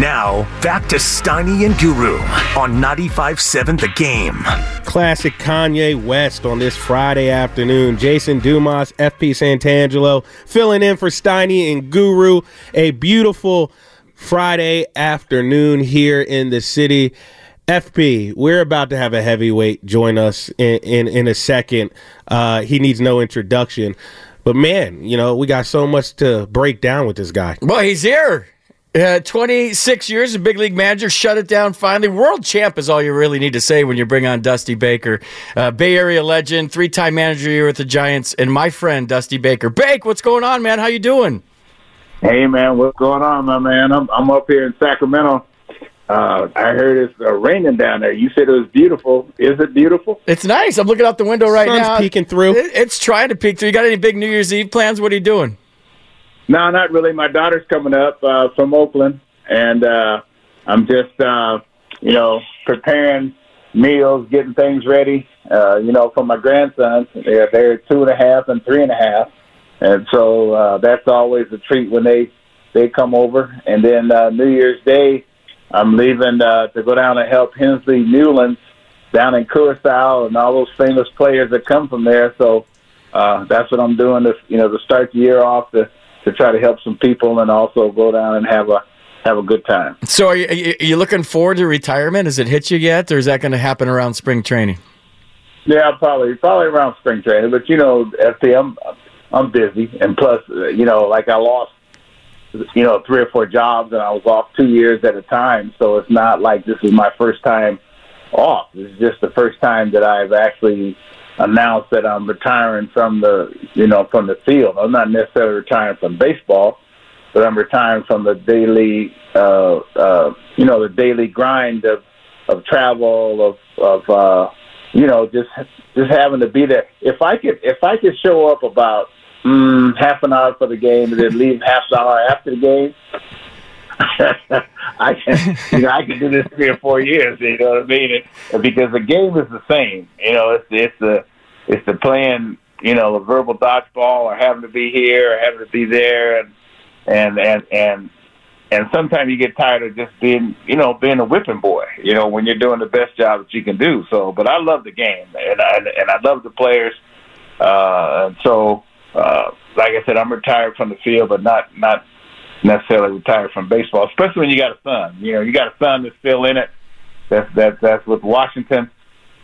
Now, back to Steiny and Guru on 95.7 The Game. Classic Kanye West on this Friday afternoon. Jason Dumas, FP Santangelo, filling in for Steiny and Guru. A beautiful Friday afternoon here in the city. FP, we're about to have a heavyweight join us in, in, in a second. Uh, he needs no introduction. But man, you know, we got so much to break down with this guy. Well, he's here. Uh, 26 years, a big league manager, shut it down finally. World champ is all you really need to say when you bring on Dusty Baker. Uh, Bay Area legend, three time manager here with the Giants, and my friend Dusty Baker. Bake, what's going on, man? How you doing? Hey, man, what's going on, my man? I'm, I'm up here in Sacramento. Uh, I heard it's uh, raining down there. You said it was beautiful. Is it beautiful? It's nice. I'm looking out the window right Sun's now. peeking through. It, it's trying to peek through. You got any big New Year's Eve plans? What are you doing? No, not really. My daughter's coming up uh, from Oakland, and uh, I'm just, uh, you know, preparing meals, getting things ready. Uh, you know, for my grandsons. They're they're two and a half and three and a half, and so uh, that's always a treat when they they come over. And then uh, New Year's Day, I'm leaving uh, to go down and help Hensley Meulens down in Curacao and all those famous players that come from there. So uh, that's what I'm doing to you know to start the year off to to try to help some people and also go down and have a have a good time. So, are you, are you looking forward to retirement? Has it hit you yet, or is that going to happen around spring training? Yeah, probably probably around spring training. But you know, FP, I'm I'm busy, and plus, you know, like I lost, you know, three or four jobs, and I was off two years at a time. So it's not like this is my first time off. This is just the first time that I've actually announced that I'm retiring from the, you know, from the field. I'm not necessarily retiring from baseball, but I'm retiring from the daily, uh, uh, you know, the daily grind of of travel, of of uh, you know, just just having to be there. If I could, if I could show up about mm, half an hour for the game and then leave half an hour after the game. I can, you know, I can do this three or four years. You know what I mean? It, because the game is the same. You know, it's it's the it's the playing. You know, the verbal dodgeball, or having to be here, or having to be there, and and and and and sometimes you get tired of just being, you know, being a whipping boy. You know, when you're doing the best job that you can do. So, but I love the game, and I and I love the players. Uh, and so, uh, like I said, I'm retired from the field, but not not necessarily retired from baseball. Especially when you got a son. You know, you got a son that's still in it. That's that that's with Washington.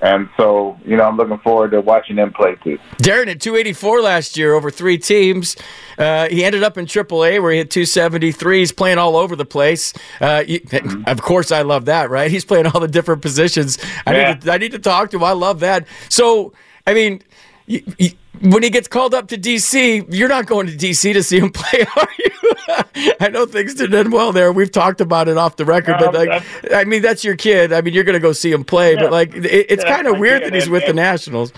And so, you know, I'm looking forward to watching them play too. Darren at 284 last year over three teams. Uh, he ended up in AAA where he hit 273. He's playing all over the place. Uh, you, Of course, I love that, right? He's playing all the different positions. I, Yeah. need, to, I need to talk to him. I love that. So, I mean, you, you, when he gets called up to DC, you're not going to DC to see him play, are you? I know things didn't end well there. We've talked about it off the record, but Um, like, I mean, that's your kid. I mean, you're going to go see him play, but like, it, it's Yeah, kind of weird that he's with the Nationals.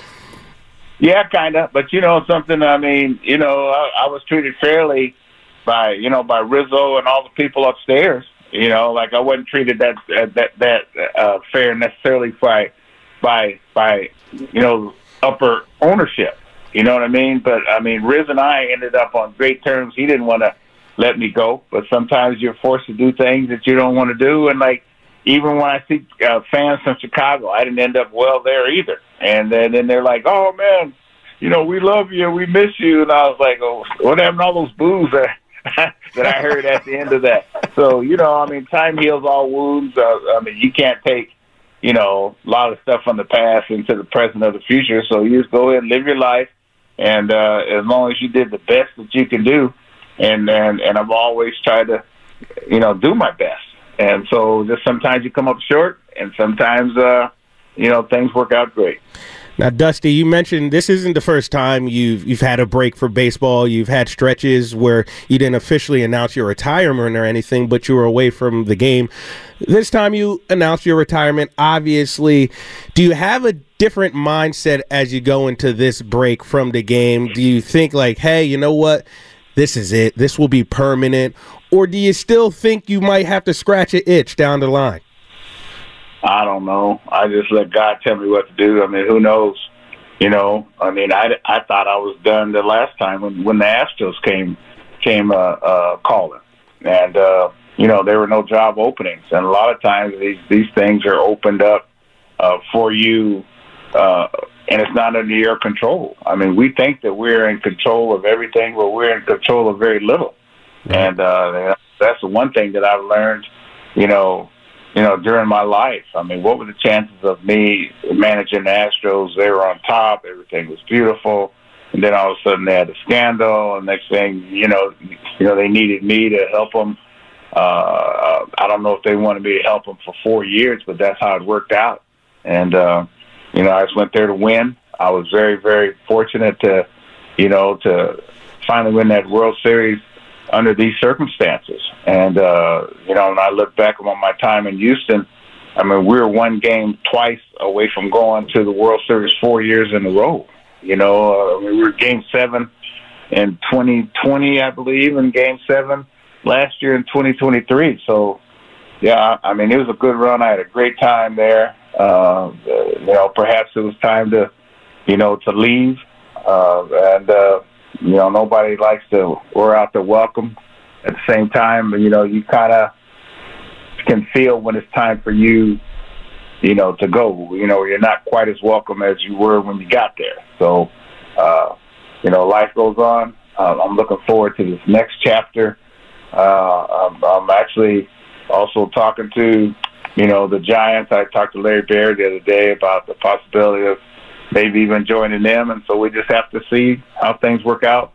Yeah, kind of. But you know something. I mean, you know, I, I was treated fairly by you know by Rizzo and all the people upstairs. You know, like I wasn't treated that that that uh, fair necessarily by by by you know upper ownership. You know what I mean? But I mean, Riz and I ended up on great terms. He didn't want to let me go, but sometimes you're forced to do things that you don't want to do, and like even when I see uh, fans from Chicago, I didn't end up well there either. And then, then they're like, "Oh man, you know we love you, we miss you," and I was like, "Oh, what happened to all those boos I, that I heard at the end of that. So you know, I mean, time heals all wounds. Uh, I mean, you can't take you know a lot of stuff from the past into the present or the future. So you just go ahead and live your life, and uh, as long as you did the best that you can do, and and and I've always tried to you know do my best. And so just sometimes you come up short, and sometimes uh, you know things work out great. Now, Dusty, you mentioned this isn't the first time you've you've had a break for baseball. You've had stretches where you didn't officially announce your retirement or anything, but you were away from the game. This time you announced your retirement. Obviously, do you have a different mindset as you go into this break from the game? Do you think like, hey, you know what? This is it. This will be permanent. Or do you still think you might have to scratch an itch down the line? I don't know. I just let God tell me what to do. I mean, who knows? You know, I mean, I, I thought I was done the last time when when the Astros came came uh, uh, calling, and uh, you know there were no job openings, and a lot of times these these things are opened up uh, for you, uh, and it's not under your control. I mean, we think that we're in control of everything, but we're in control of very little, and uh, that's the one thing that I've learned. You know, you know, during my life. I mean, what were the chances of me managing the Astros? They were on top. Everything was beautiful. And then all of a sudden they had a scandal. And next thing, you know, you know, they needed me to help them. Uh, I don't know if they wanted me to help them for four years, but that's how it worked out. And, uh, you know, I just went there to win. I was very, very fortunate to, you know, to finally win that World Series under these circumstances. And uh, you know, when I look back on my time in Houston, I mean, we were one game twice away from going to the World Series four years in a row. You know, uh, we were Game Seven in 2020, I believe, and Game Seven last year in 2023. So, yeah, I mean, it was a good run. I had a great time there. Uh, you know, perhaps it was time to, you know, to leave. Uh, and uh, you know, nobody likes to wear out the welcome. At the same time, you know, you kind of can feel when it's time for you, you know, to go. You know, you're not quite as welcome as you were when you got there. So, uh, you know, life goes on. Uh, I'm looking forward to this next chapter. Uh, I'm, I'm actually also talking to, you know, the Giants. I talked to Larry Baer the other day about the possibility of maybe even joining them. And so we just have to see how things work out,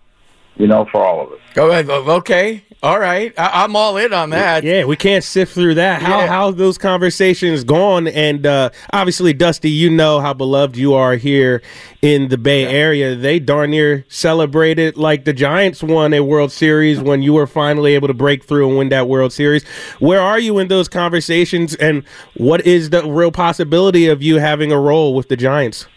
you know, for all of us. Go ahead. Okay. All right. I- am all in on that. Yeah, we can't sift through that. How Yeah. how those conversations gone? And uh, obviously, Dusty, you know how beloved you are here in the Bay Area. They darn near celebrated like the Giants won a World Series when you were finally able to break through and win that World Series. Where are you in those conversations? And what is the real possibility of you having a role with the Giants?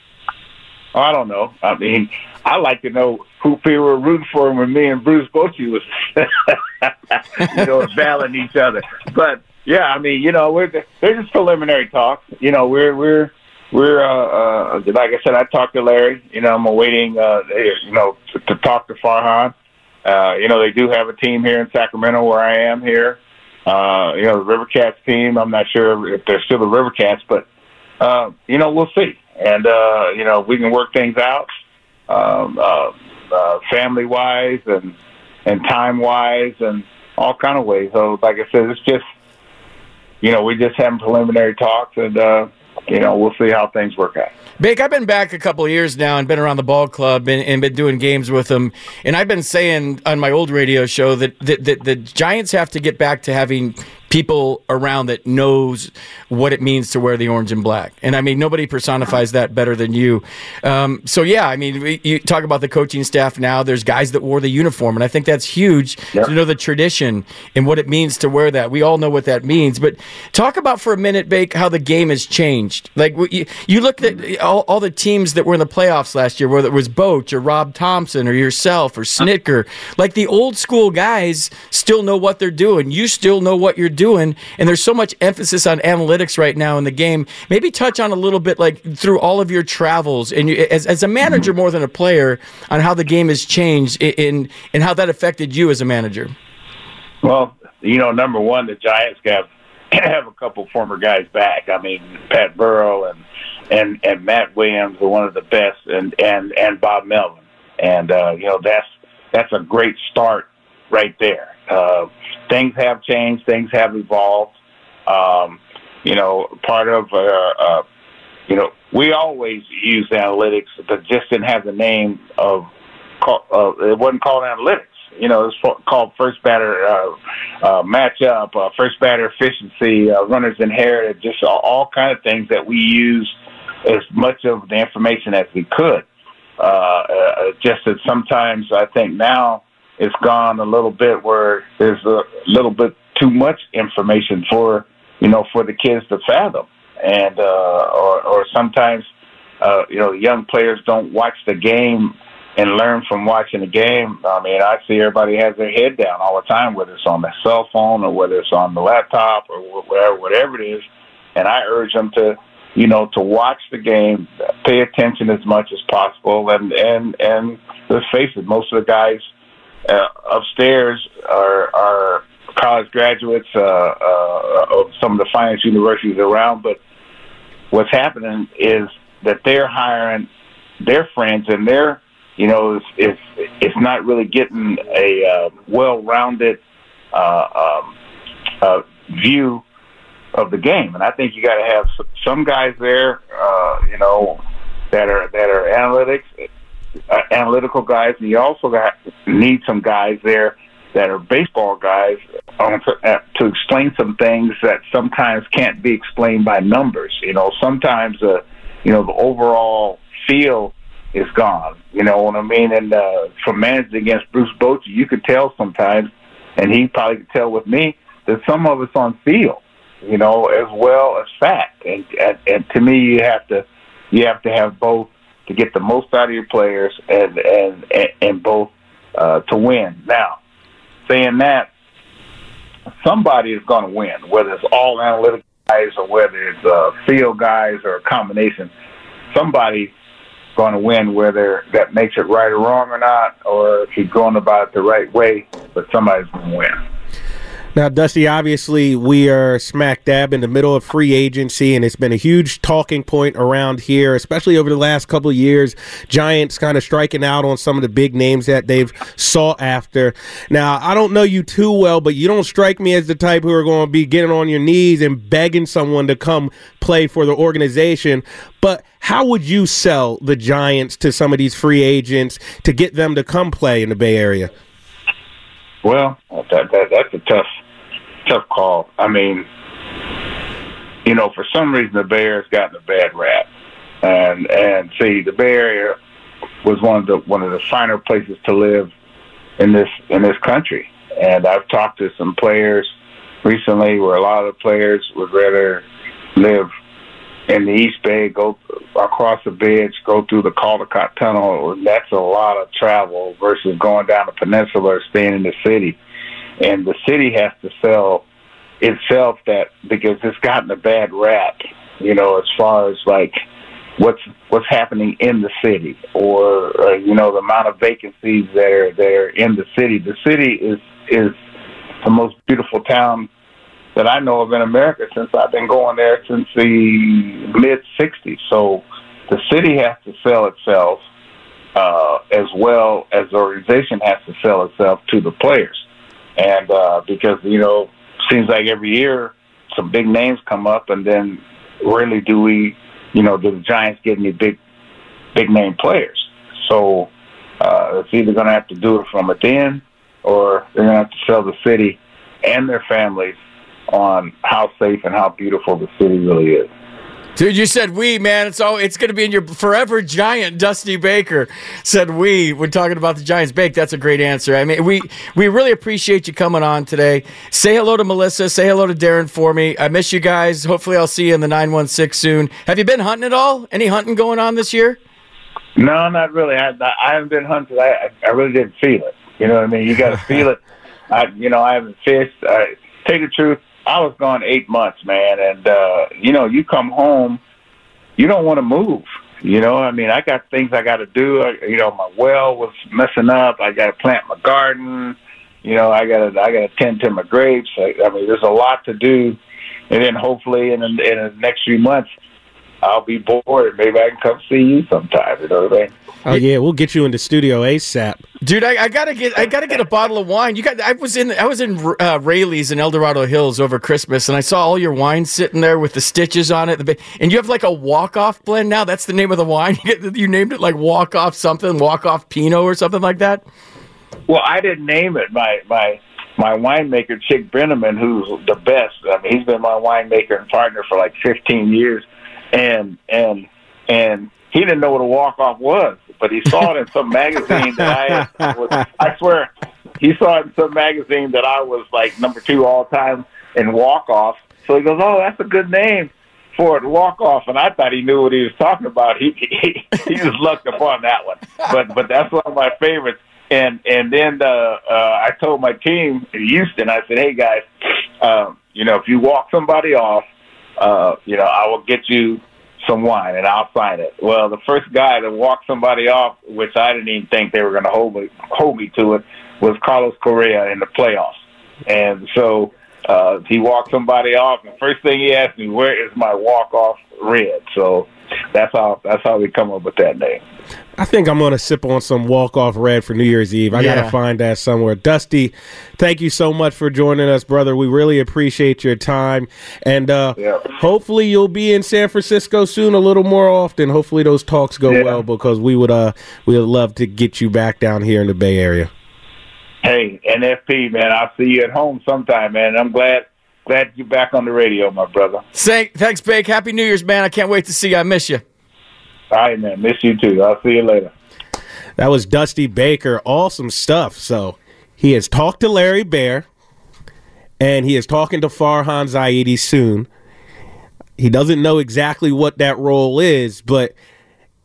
I don't know. I mean, I like to know who people were rooting for when me and Bruce Bochy was, you know, battling each other. But yeah, I mean, you know, we're they're just preliminary talks. You know, we're we're we're uh, uh like I said, I talked to Larry. You know, I'm awaiting uh you know to, to talk to Farhan. Uh, you know, they do have a team here in Sacramento where I am here. Uh, you know, the Rivercats team. I'm not sure if they're still the Rivercats, but uh, you know, we'll see. And uh, you know, we can work things out, um, uh, uh, family wise and and time wise and all kind of ways. So, like I said, it's just you know, we just having preliminary talks, and uh, you know, we'll see how things work out. Bake, I've been back a couple of years now and been around the ball club and, and been doing games with them. And I've been saying on my old radio show that, that, that the Giants have to get back to having people around that knows what it means to wear the orange and black. And I mean, nobody personifies that better than you. Um, so yeah, I mean, we- you talk about the coaching staff now. There's guys that wore the uniform, and I think that's huge to know the tradition and what it means to wear that. We all know what that means. But talk about for a minute, Bake, how the game has changed. Like you, you look at all, all the teams that were in the playoffs last year, whether it was Boach or Rob Thompson or yourself or Snitker, like the old school guys still know what they're doing. You still know what you're doing, and there's so much emphasis on analytics right now in the game. Maybe touch on a little bit, like through all of your travels and you, as, as a manager more than a player, on how the game has changed in and how that affected you as a manager. Well, you know, number one, the Giants have have a couple former guys back. I mean, Pat Burrell and and and Matt Williams are one of the best, and and and Bob Melvin, and uh, you know that's that's a great start right there. Uh, things have changed. Things have evolved. Um, you know, part of uh, uh, you know we always used analytics, but just didn't have the name of. Uh, it wasn't called analytics. You know, it's called first batter uh, uh, matchup, uh, first batter efficiency, uh, runners inherited, just all, all kind of things that we used as much of the information as we could. Uh, uh, just that sometimes I think now it's gone a little bit where there's a little bit too much information for you know for the kids to fathom, and uh, or or sometimes uh, you know young players don't watch the game and learn from watching the game. I mean, I see everybody has their head down all the time, whether it's on the cell phone or whether it's on the laptop or whatever, whatever it is. And I urge them to, you know, to watch the game, pay attention as much as possible, and and and let's face it, most of the guys uh, upstairs are are college graduates uh, uh, of some of the finest universities around. But what's happening is that they're hiring their friends and they're you know, it's it's, it's not really getting a uh, well-rounded uh, um, uh, view of the game, and I think you got to have some guys there, uh, you know, that are that are analytics, uh, analytical guys, and you also got need some guys there that are baseball guys to, uh, to explain some things that sometimes can't be explained by numbers. You know, sometimes uh, you know the overall feel is gone. You know what I mean? And uh, from managing against Bruce Bochy, you could tell sometimes, and he probably could tell with me that some of it's on feel, you know, as well as fact. And, and and to me, you have to you have to have both to get the most out of your players and and and, and both uh, to win. Now, saying that, somebody is going to win, whether it's all analytic guys or whether it's uh, field guys or a combination. Somebody's going to win, whether that makes it right or wrong or not, or if you're going about it the right way, but somebody's going to win. Now, Dusty, obviously, we are smack dab in the middle of free agency, and it's been a huge talking point around here, especially over the last couple of years. Giants kind of striking out on some of the big names that they've sought after. Now, I don't know you too well, but you don't strike me as the type who are going to be getting on your knees and begging someone to come play for the organization. But how would you sell the Giants to some of these free agents to get them to come play in the Bay Area? Well, that, that that's a tough tough call. I mean, you know, for some reason the Bay Area's gotten a bad rap, and and see, the Bay Area was one of the one of the finer places to live in this in this country. And I've talked to some players recently where a lot of the players would rather live in the East Bay, go across the bridge, go through the Caldecott Tunnel. That's a lot of travel versus going down the peninsula or staying in the city. And the city has to sell itself that because it's gotten a bad rap, you know, as far as like what's what's happening in the city or uh, you know the amount of vacancies that are there in the city. The city is is the most beautiful town that I know of in America since I've been going there since the mid '60s. So the city has to sell itself uh, as well as the organization has to sell itself to the players, and uh, because you know seems like every year some big names come up, and then rarely do we, you know, do the Giants get any big big name players? So uh, it's either going to have to do it from within, or they're going to have to sell the city and their families on how safe and how beautiful the city really is. Dude, you said we, man. It's all it's going to be in your forever giant. Dusty Baker said we when talking about the Giants bake. That's a great answer. I mean, we we really appreciate you coming on today. Say hello to Melissa. Say hello to Darren for me. I miss you guys. Hopefully, I'll see you in the nine one six soon. Have you been hunting at all? Any hunting going on this year? No, not really. I, I haven't been hunting. I I really didn't feel it. You know what I mean? You got to feel it. I you know I haven't fished. I, tell you the truth, I was gone eight months, man, and uh, you know, you come home, you don't want to move. You know, I mean, I got things I got to do. I, you know, my well was messing up. I got to plant my garden. You know, I got to I got to tend to my grapes. I, I mean, there's a lot to do, and then hopefully in the, in the next few months, I'll be bored. Maybe I can come see you sometime. You know what I mean? Oh yeah, we'll get you into studio ASAP. Dude, I, I, gotta get I gotta get a bottle of wine. You got I was in I was in uh, Raley's in El Dorado Hills over Christmas, and I saw all your wine sitting there with the stitches on it. And you have like a walk off blend now. That's the name of the wine. You named it like walk off something, walk off Pinot or something like that. Well, I didn't name it. My my my winemaker Chik Brenneman, who's the best. I mean, he's been my winemaker and partner for like 15 years, and and and he didn't know what a walk off was, but he saw it in some magazine that I was, I swear he saw it in some magazine that I was like number two all time in walk off. So he goes, "Oh, that's a good name for it, walk off." And I thought he knew what he was talking about. He he, he just lucked upon that one, but but that's one of my favorites. And and then uh, uh, I told my team in Houston, I said, "Hey guys, um, you know, if you walk somebody off, uh, you know, I will get you some wine and I'll sign it. Well, the first guy to walk somebody off, which I didn't even think they were going to hold me hold me to it, was Carlos Correa in the playoffs. And so uh, he walked somebody off, and first thing he asked me, "Where is my walk off red?" So that's how that's how we come up with that name. I think I'm gonna sip on some walk off red for New Year's Eve. I yeah. gotta find that somewhere. Dusty, thank you so much for joining us, brother. We really appreciate your time, and uh, yeah. hopefully you'll be in San Francisco soon, a little more often. Hopefully those talks go yeah. well because we would uh we would love to get you back down here in the Bay Area. Hey, NFP man, I'll see you at home sometime, man. I'm glad glad you're back on the radio, my brother. Say, Thanks, Bake. Happy New Year's, man. I can't wait to see you. I miss you. All right, man. Miss you too. I'll see you later. That was Dusty Baker. Awesome stuff. So he has talked to Larry Baer, and he is talking to Farhan Zaidi soon. He doesn't know exactly what that role is, but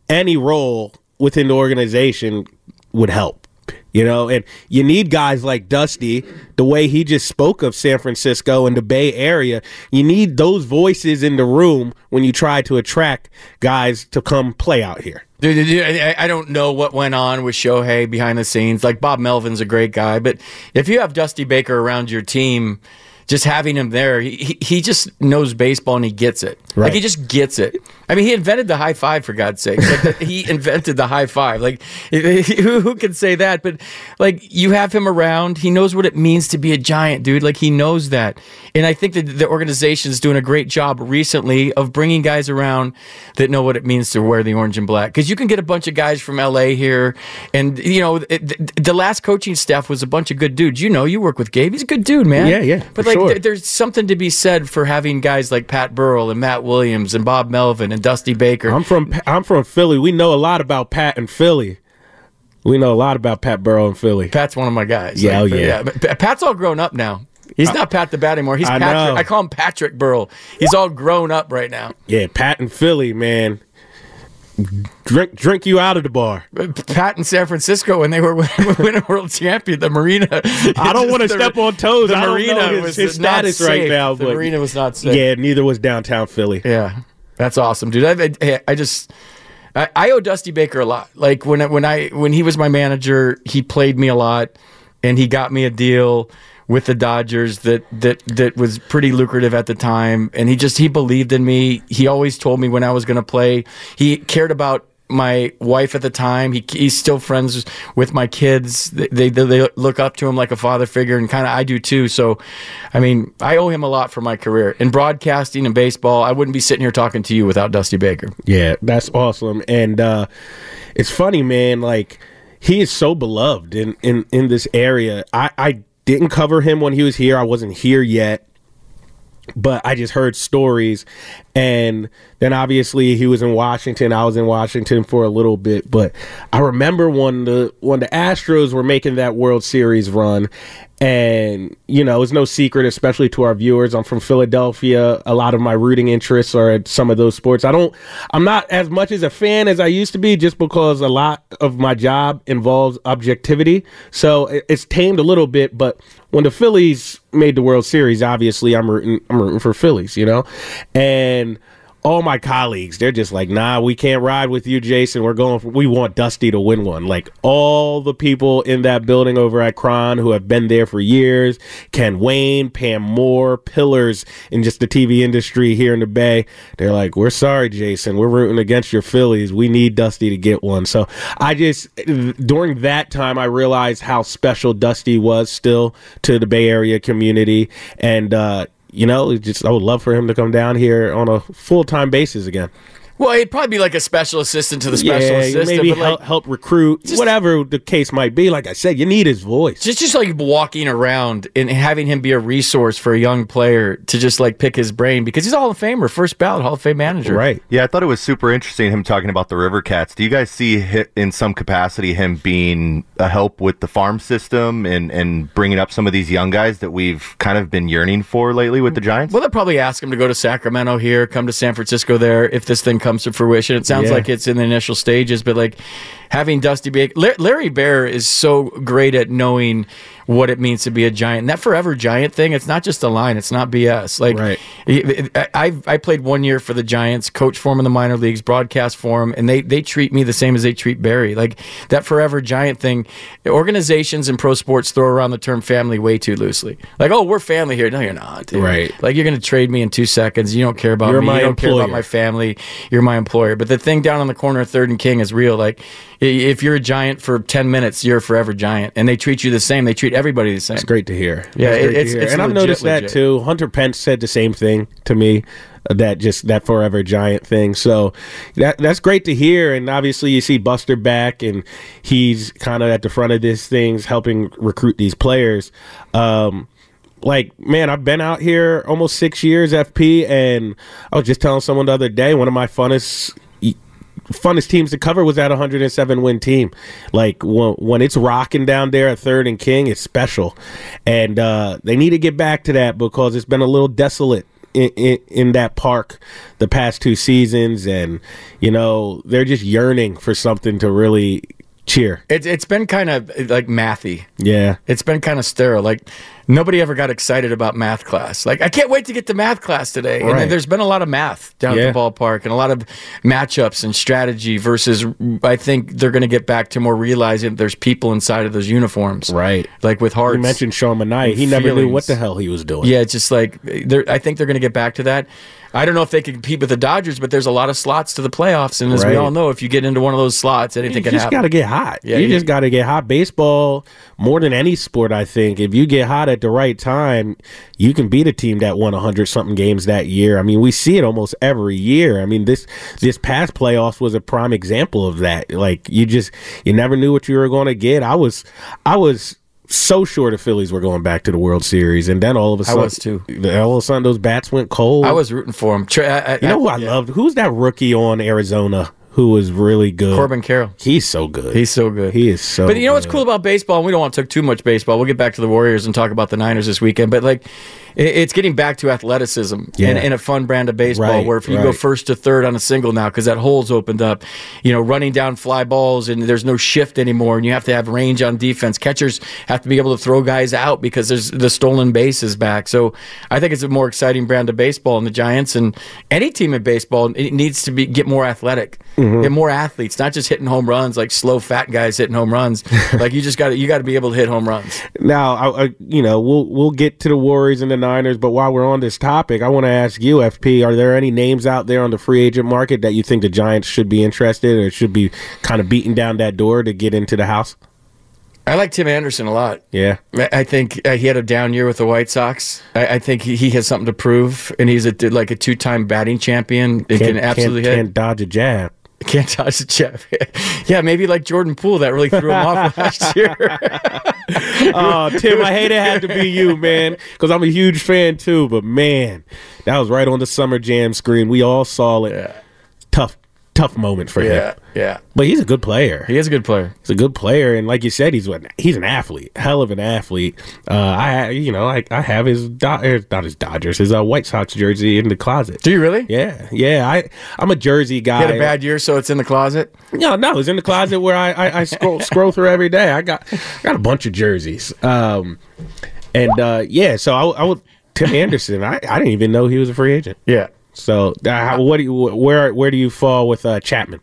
any role within the organization would help you know, and you need guys like Dusty, the way he just spoke of San Francisco and the Bay Area. You need those voices in the room when you try to attract guys to come play out here. Dude, I don't know what went on with Shohei behind the scenes. Like Bob Melvin's a great guy, but if you have Dusty Baker around your team, just having him there, he, he just knows baseball and he gets it. Right. Like he just gets it. I mean, he invented the high five for God's sake. Like he invented the high five. Like who, who can say that? But like you have him around, he knows what it means to be a giant, dude. Like he knows that. And I think that the organization is doing a great job recently of bringing guys around that know what it means to wear the orange and black. Because you can get a bunch of guys from LA here, and you know it, the last coaching staff was a bunch of good dudes. You know, you work with Gabe; he's a good dude, man. Yeah, yeah. But like, sure. th- there's something to be said for having guys like Pat Burrell and Matt Williams and Bob Melvin and Dusty Baker. I'm from I'm from Philly. We know a lot about Pat and Philly. We know a lot about Pat Burrell and Philly. Pat's one of my guys. Yeah, like, oh, yeah. yeah. Pat's all grown up now. He's not Pat the Bat anymore. He's I Patrick. Know. I call him Patrick Burrell. He's all grown up right now. Yeah, Pat and Philly, man. Drink, drink you out of the bar. Pat in San Francisco when they were winning world champion, the marina. I don't want to step on toes. The marina his, was his status right now. The marina was not safe. Yeah, neither was downtown Philly. Yeah, that's awesome, dude. I, I, I just. I, I owe Dusty Baker a lot. Like when when I when he was my manager, he played me a lot, and he got me a deal with the Dodgers that that that was pretty lucrative at the time and he just he believed in me. He always told me when I was going to play. He cared about my wife at the time. He, he's still friends with my kids. They, they, they look up to him like a father figure, and kind of I do too. So, I mean, I owe him a lot for my career in broadcasting and baseball. I wouldn't be sitting here talking to you without Dusty Baker. Yeah, that's awesome. And uh, it's funny, man. Like he is so beloved in in in this area. I I didn't cover him when he was here. I wasn't here yet, but I just heard stories. And then obviously he was in Washington. I was in Washington for a little bit, but I remember when the when the Astros were making that World Series run, and, you know, it's no secret, especially to our viewers. I'm from Philadelphia. A lot of my rooting interests are at some of those sports. I don't, I'm not as much as a fan as I used to be just because a lot of my job involves objectivity. So it's tamed a little bit. But when the Phillies made the World Series, obviously I'm rooting, I'm rooting for Phillies, you know? And, all my colleagues, they're just like, nah, we can't ride with you, Jason. We're going. For, we want Dusty to win one. Like all the people in that building over at KRON who have been there for years, Ken Wayne, Pam Moore, pillars in just the TV industry here in the Bay. They're like, we're sorry, Jason. We're rooting against your Phillies. We need Dusty to get one. So I just during that time, I realized how special Dusty was still to the Bay Area community, and uh, you know, just I would love for him to come down here on a full time basis again. Well, he'd probably be like a special assistant to the special yeah, assistant. maybe but like, help, help recruit, whatever the case might be. Like I said, you need his voice. Just just like walking around and having him be a resource for a young player to just like pick his brain because he's a Hall of Famer, first ballot Hall of Fame manager. Right. Yeah, I thought it was super interesting him talking about the River Cats. Do you guys see in some capacity him being a help with the farm system and and bringing up some of these young guys that we've kind of been yearning for lately with the Giants? Well, they'll probably ask him to go to Sacramento here, come to San Francisco there if this thing comes to fruition. It sounds Yeah. like it's in the initial stages, but like having Dusty Baker, Larry Baer is so great at knowing what it means to be a giant. And that forever giant thing, it's not just a line, it's not BS. Like Right. I I I played one year for the Giants, coach for them in the minor leagues, broadcast for them, and they they treat me the same as they treat Barry. Like that forever giant thing. Organizations and pro sports throw around the term family way too loosely. Like, oh, we're family here. No, you're not. dude. Right. Like you're gonna trade me in two seconds. You don't care about You're me. my you don't care about my family. You're my employer. But the thing down on the corner of Third and King is real. Like if you're a giant for ten minutes, you're a forever giant, and they treat you the same. They treat everybody the same. It's great to hear. Yeah, That's great to it's- hear. it's and I've noticed that legit. too. Hunter Pence said the same thing to me. uh, That just that forever giant thing. So that that's great to hear. And obviously, you see Buster back, and he's kind of at the front of this things, helping recruit these players. Um, like man, I've been out here almost six years, FP, and I was just telling someone the other day, one of my funnest funnest teams to cover was that 107 win team. Like when, when it's rocking down there at third and king, it's special, and uh, they need to get back to that because it's been a little desolate. In, in, in that park the past two seasons and you know they're just yearning for something to really cheer It's it's been kind of like mathy. yeah It's been kind of sterile. Like nobody ever got excited about math class. Like I can't wait to get to math class today. And Right. then there's been a lot of math down Yeah. at the ballpark and a lot of matchups and strategy versus I think they're going to get back to more realizing there's people inside of those uniforms. right Like with hearts. you mentioned Sean Manaea he never knew what the hell he was doing Yeah, it's just like I think they're going to get back to that. I don't know if they can compete with the Dodgers, but there's a lot of slots to the playoffs, and as we all know, if you get into one of those slots, anything you can happen. You just got to get hot. Yeah, you you- just got to get hot. Baseball, more than any sport, I think, if you get hot at the right time, you can beat a team that won 100 something games that year. I mean, we see it almost every year. I mean, this this past playoffs was a prime example of that. Like you just you never knew what you were going to get. I was I was so sure the Phillies were going back to the World Series, and then all of a I sudden, was too. All of a sudden, those bats went cold. I was rooting for them. Tra- I, I, You know who I yeah. loved? Who's that rookie on Arizona who was really good? Corbin Carroll. He's so good. He's so good. He is so. But you know what's good. cool about baseball? And we don't want to talk too much baseball. We'll get back to the Warriors and talk about the Niners this weekend. But like, it's getting back to athleticism Yeah. and, and a fun brand of baseball Right, where if you go first to third on a single now because that hole's opened up, you know, running down fly balls and there's no shift anymore, and you have to have range on defense. Catchers have to be able to throw guys out because there's the stolen bases back. So I think it's a more exciting brand of baseball. And the Giants and any team in baseball it needs to be get more athletic, mm-hmm. Mm-hmm. get more athletes, not just hitting home runs like slow fat guys hitting home runs. like you just got to you got to be able to hit home runs. Now, I, I, you know, we'll we'll get to the Warriors and the Niners, but while we're on this topic, I want to ask you, FP, are there any names out there on the free agent market that you think the Giants should be interested in or should be kind of beating down that door to get into the house? I like Tim Anderson a lot. Yeah, I think uh, he had a down year with the White Sox. I, I think he, has something to prove, and he's a like a two-time batting champion. He can absolutely can't, hit. can't dodge a jab. Can't touch the jab. yeah, maybe like Jordan Poole that really threw him off last year. Oh, Tim, I hate it had to be you, man, because I'm a huge fan too. But man, that was right on the Summer Jam screen. We all saw it. Yeah. Tough, tough moment for yeah, him. yeah. But he's a good player. He is a good player. He's a good player, and like you said, he's what he's an athlete, hell of an athlete. Uh, I, you know, I, I have his Do- er, not his Dodgers, his uh, White Sox jersey in the closet. Do you really? Yeah, yeah. I, I'm a Jersey guy. He had a bad year, so it's in the closet. No, no, it's in the closet where I, I, I scroll scroll through every day. I got I got a bunch of jerseys. Um, and uh, yeah, so I, I would Tim Anderson. I, I didn't even know he was a free agent. Yeah. So, uh, how, what do you, where where do you fall with uh, Chapman?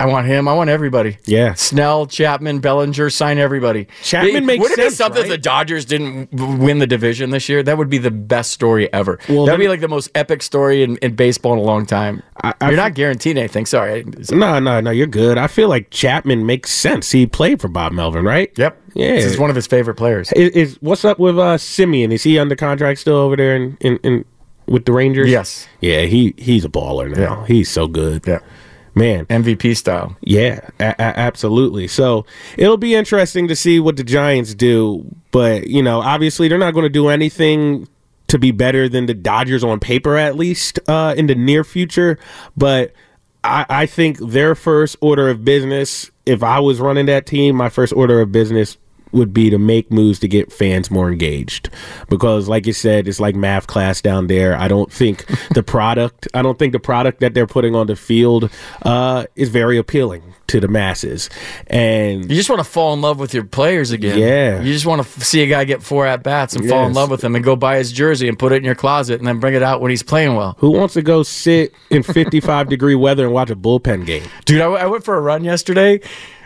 I want him. I want everybody. Yeah. Snell, Chapman, Bellinger, sign everybody. Chapman makes Would it be sense, something right? the Dodgers didn't win the division this year? That would be the best story ever. Well, That'd be like the most epic story in, in baseball in a long time. I You're fe- not guaranteed anything. Sorry. No, no, no. You're good. I feel like Chapman makes sense. He played for Bob Melvin, right? Yep. Yeah. Is one of his favorite players. Is, is what's up with uh Semien? Is he under contract still over there in, in, in with the Rangers? Yes. Yeah, he he's a baller now. Yeah. He's so good. Yeah. Man. MVP style. Yeah, a- a- absolutely. So it'll be interesting to see what the Giants do. But, you know, obviously they're not going to do anything to be better than the Dodgers on paper, at least uh, in the near future. But I, I think their first order of business, if I was running that team, my first order of business would be to make moves to get fans more engaged because like you said it's like math class down there i don't think the product i don't think the product that they're putting on the field uh, is very appealing to the masses and You just want to fall in love with your players again. Yeah. You just want to f- see a guy get four at bats and fall in love with him and go buy his jersey and put it in your closet and then bring it out when he's playing well. who wants to go sit in 55 degree weather and watch a bullpen game Dude, I, w- I went for a run yesterday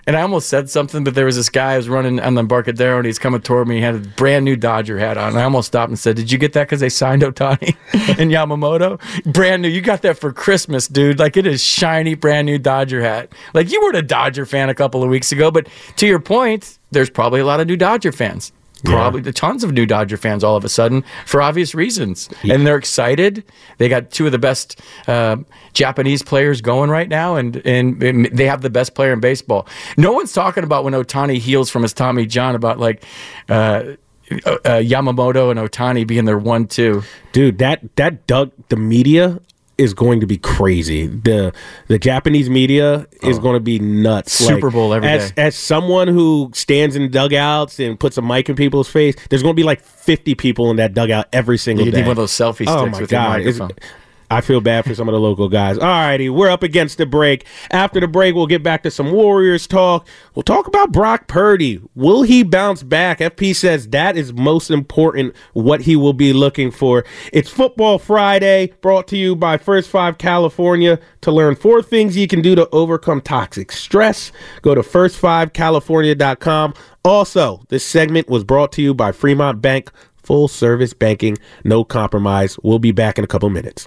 and I almost said something, but there was this guy who was running on the Embarcadero and he's coming toward me. He had a brand new Dodger hat on. I almost stopped and said, Did you get that because they signed Ohtani and Yamamoto? Brand new. You got that for Christmas, dude. Like it is shiny, brand new Dodger hat. Like you weren't a Dodger fan a couple of weeks ago, but to your point, there's probably a lot of new Dodger fans. Probably the tons of new Dodger fans all of a sudden for obvious reasons, and they're excited. They got two of the best uh, Japanese players going right now, and, and and they have the best player in baseball. No one's talking about when Ohtani heals from his Tommy John about like uh, uh, uh, Yamamoto and Ohtani being their one-two. dude that that dug the media is going to be crazy. The the japanese media is oh. going to be nuts. Super Bowl every as, day. as someone who stands in dugouts and puts a mic in people's face there's going to be like 50 people in that dugout every single You day. need one of those selfie sticks oh sticks my with your god. It's- microphone. I feel bad for some of the local guys. All righty, we're up against the break. After the break, we'll get back to some Warriors talk. We'll talk about Brock Purdy. Will he bounce back? FP says that is most important, what he will be looking for. It's Football Friday, brought to you by First Five California. To learn four things you can do to overcome toxic stress, go to first5california.com. Also, this segment was brought to you by Fremont Bank. Full service banking, no compromise. We'll be back in a couple minutes.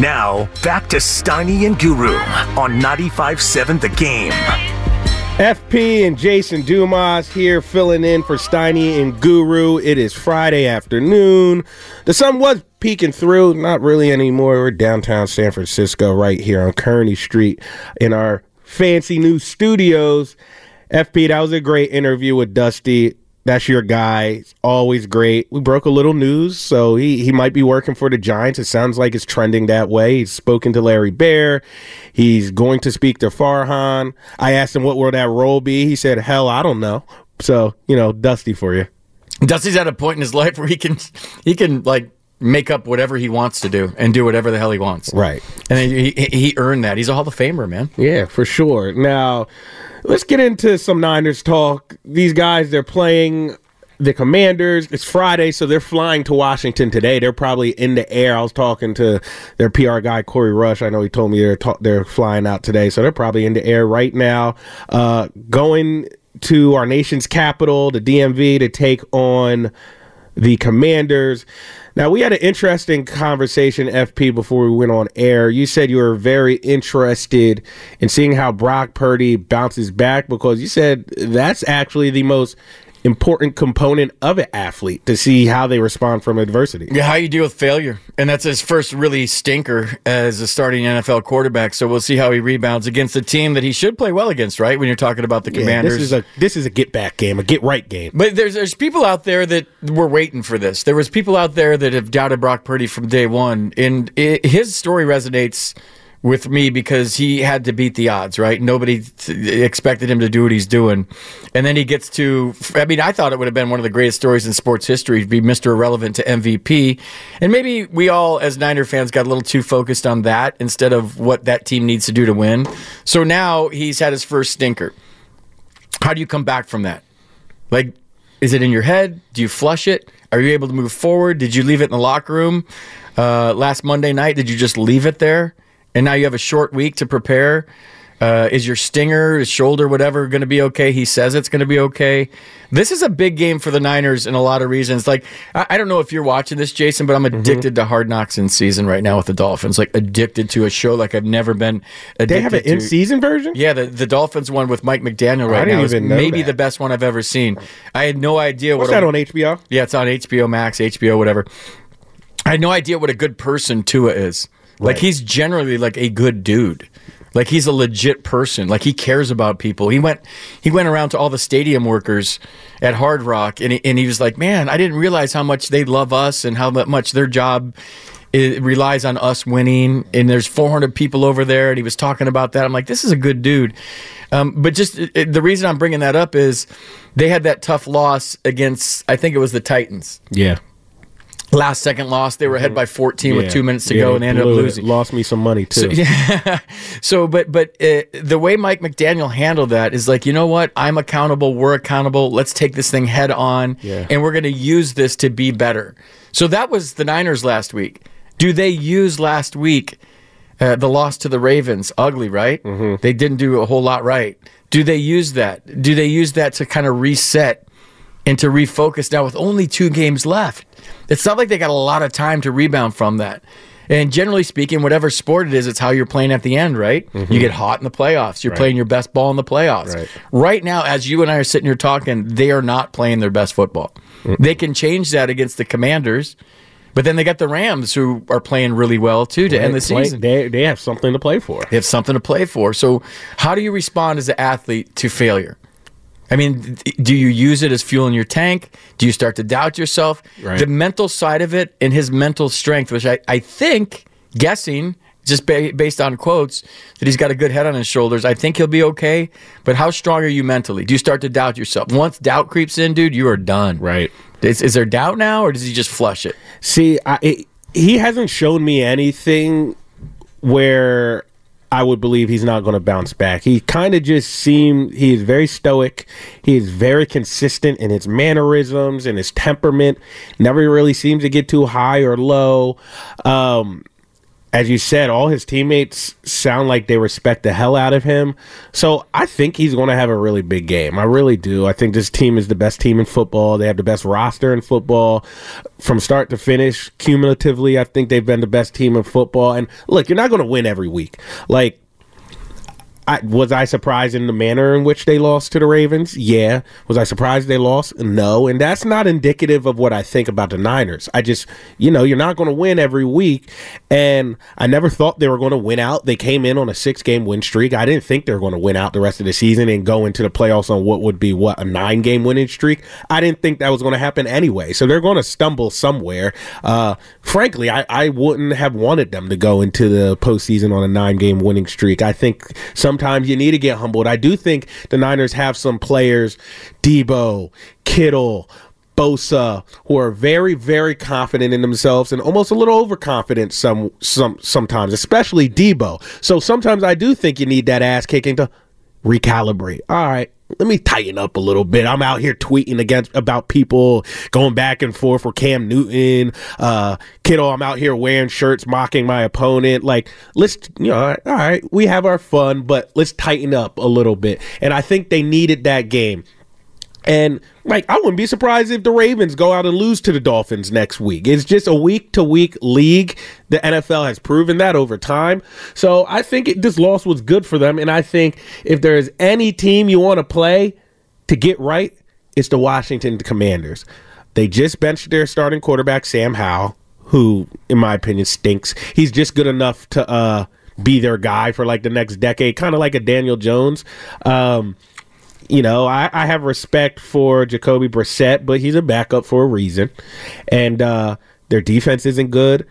Now, back to Steiny and Guru on 95.7 The Game. FP and Jason Dumas here filling in for Steiny and Guru. It is Friday afternoon. The sun was peeking through, not really anymore. We're downtown San Francisco, right here on Kearny Street in our fancy new studios. FP, that was a great interview with Dusty. That's your guy. He's always great. We broke a little news, so he, he might be working for the Giants. It sounds like it's trending that way. He's spoken to Larry Baer. He's going to speak to Farhan. I asked him what will that role be. He said, "Hell, I don't know." So you know, Dusty for you. Dusty's at a point in his life where he can he can like make up whatever he wants to do and do whatever the hell he wants. Right. And he, he, he earned that. He's a Hall of Famer, man. Yeah, for sure. Now, let's get into some Niners talk. These guys, they're playing the Commanders. It's Friday, so they're flying to Washington today. They're probably in the air. I was talking to their PR guy, Corey Rush. I know he told me they're ta- they're flying out today, so they're probably in the air right now, uh, going to our nation's capital, the DMV, to take on the Commanders. Now, we had an interesting conversation, FP, before we went on air. You said you were very interested in seeing how Brock Purdy bounces back because you said that's actually the most important component of an athlete to see how they respond from adversity. Yeah, how you deal with failure. And that's his first really stinker as a starting NFL quarterback. So we'll see how he rebounds against a team that he should play well against, right? When you're talking about the Yeah, Commanders. this is a this is a get back game, a get right game. But there's there's people out there that were waiting for this. There was people out there that have doubted Brock Purdy from day one, and i his story resonates with me because he had to beat the odds. Right? Nobody t- expected him to do what he's doing, and then he gets to. I mean, I thought it would have been one of the greatest stories in sports history to be Mister Irrelevant to MVP, and maybe we all as Niner fans got a little too focused on that instead of what that team needs to do to win. So now he's had his first stinker. How do you come back from that? Like, is it in your head? Do you flush it? Are you able to move forward? Did you leave it in the locker room uh, last Monday night? Did you just leave it there? And now you have a short week to prepare. Uh, is your stinger, his shoulder, whatever, going to be okay? He says it's going to be okay. This is a big game for the Niners in a lot of reasons. Like, I, I don't know if you're watching this, Jason, but I'm Mm-hmm. addicted to Hard Knocks in season right now with the Dolphins. Like, addicted to a show like I've never been. Addicted They have an in season version? Yeah, the, the Dolphins one with Mike McDaniel right now is know maybe that. the best one I've ever seen. I had no idea What's what that a- on HBO? Yeah, it's on HBO Max, HBO, whatever. I had no idea what a good person Tua is. Like Right. he's generally like a good dude. Like he's a legit person. Like he cares about people. He went he went around to all the stadium workers at Hard Rock and he, and he was like, "Man, I didn't realize how much they love us and how much their job it relies on us winning and there's 400 people over there and he was talking about that i'm like this is a good dude um, but just it, it- the reason i'm bringing that up is they had that tough loss against i think it was the titans Yeah. Last second loss they were ahead by 14 with two minutes to Yeah, go and they ended up blew it. losing Lost me some money too. so, yeah. so but but uh, the way Mike McDaniel handled that is like, you know what? I'm accountable. We're accountable. Let's take this thing head on, Yeah. and we're going to use this to be better. So that was the Niners last week. Do they use last week uh, the loss to the Ravens? Ugly, right? Mm-hmm. They didn't do a whole lot right. Do they use that? Do they use that to kind of reset and to refocus now with only two games left? It's not like they got a lot of time to rebound from that. And generally speaking, whatever sport it is, it's how you're playing at the end, right? You get hot in the playoffs. You're Mm-hmm. Right. playing your best ball in the playoffs. Right. Right now, as you and I are sitting here talking, they are not playing their best football. They can change that against the Commanders, but then they got the Rams who are playing really well too to end the Play- season. They, they have something to play for. They have something to play for. So, how do you respond as an athlete to failure? I mean, do you use it as fuel in your tank? Do you start to doubt yourself? Right. The mental side of it and his mental strength, which I, I think, guessing, just ba- based on quotes, that he's got a good head on his shoulders. I think he'll be okay. But how strong are you mentally? Do you start to doubt yourself? Once doubt creeps in, dude, you are done. Right. Is, is there doubt now, or does he just flush it? See, I, it, he hasn't shown me anything where I would believe he's not going to bounce back. He kind of just seemed he is very stoic. He is very consistent in his mannerisms and his temperament. Never really seems to get too high or low. Um, as you said, all his teammates sound like they respect the hell out of him. So I think he's going to have a really big game. I really do. I think this team is the best team in football. They have the best roster in football from start to finish. Cumulatively, I think they've been the best team in football. And look, you're not going to win every week. Like, I, was I surprised in the manner in which they lost to the Ravens? Yeah. Was I surprised they lost? No. And that's not indicative of what I think about the Niners. I just, you know, you're not going to win every week. And I never thought they were going to win out. They came in on a six game win streak. I didn't think they were going to win out the rest of the season and go into the playoffs on what would be, what, a nine game winning streak. I didn't think that was going to happen anyway. So they're going to stumble somewhere. Uh, frankly, I, I wouldn't have wanted them to go into the postseason on a nine game winning streak. I think some sometimes you need to get humbled. I do think the Niners have some players, Deebo, Kittle, Bosa, who are very, very confident in themselves and almost a little overconfident some some sometimes, especially Deebo. So sometimes I do think you need that ass kicking to recalibrate. All right, let me tighten up a little bit. I'm out here tweeting against about people going back and forth for Cam Newton, uh, Kittle. I'm out here wearing shirts mocking my opponent. Like, let's, you know, all right, we have our fun, but let's tighten up a little bit. And I think they needed that game. And like, I wouldn't be surprised if the Ravens go out and lose to the Dolphins next week. It's just a week to week league. The NFL has proven that over time. So I think it, this loss was good for them. And I think if there is any team you want to play to get right, it's the Washington Commanders. They just benched their starting quarterback, Sam Howell, who, in my opinion, stinks. He's just good enough to uh, be their guy for like the next decade, kind of like a Daniel Jones. Um, you know, I, I have respect for Jacoby Brissett, but he's a backup for a reason. And uh, their defense isn't good.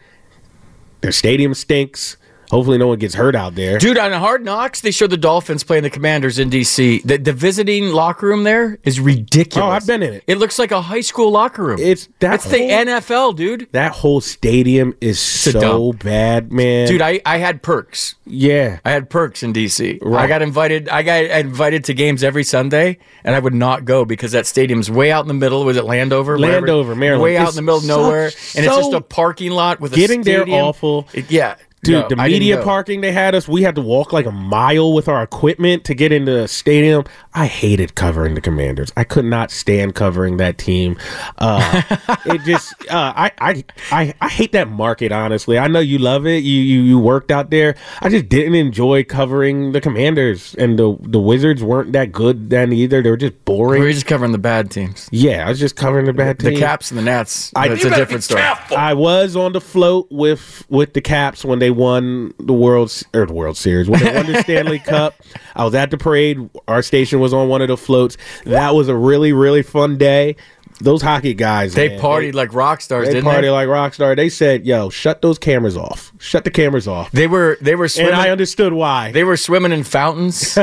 Their stadium stinks. Hopefully, no one gets hurt out there. Dude, on Hard Knocks, they showed the Dolphins playing the Commanders in D.C. The, the visiting locker room there is ridiculous. Oh, I've been in it. It looks like a high school locker room. It's that It's the NFL, dude. That whole stadium is so dump. bad, man. Dude, I, I had perks. yeah. I had perks in DC. I got invited. I got invited to games every Sunday, and I would not go because that stadium's way out in the middle. Was it Landover? Wherever- Landover, Maryland. Way out It's in the middle of nowhere, and it's just a parking lot with a Getting there awful. It- yeah, Dude, No, the I media parking they had us, we had to walk like a mile with our equipment to get into the stadium. I hated covering the Commanders. I could not stand covering that team. Uh, it just, uh, I, I, I, I hate that market. Honestly, I know you love it. You, you, you worked out there. I just didn't enjoy covering the Commanders, and the the Wizards weren't that good then either. They were just boring. We were just covering the bad teams. yeah, I was just covering the bad teams. The. Caps and the Nets. I- You a different story. I was on the float with with the Caps when they won the World or the World Series when they won the Stanley Cup. I was at the parade. Our station was on one of the floats. That was a really really fun day. Those hockey guys, They man, partied like rock stars, They, didn't party they? like rock star. They said, "Yo, shut those cameras off. Shut the cameras off." They were they were swimming. and I understood why. they were swimming in fountains,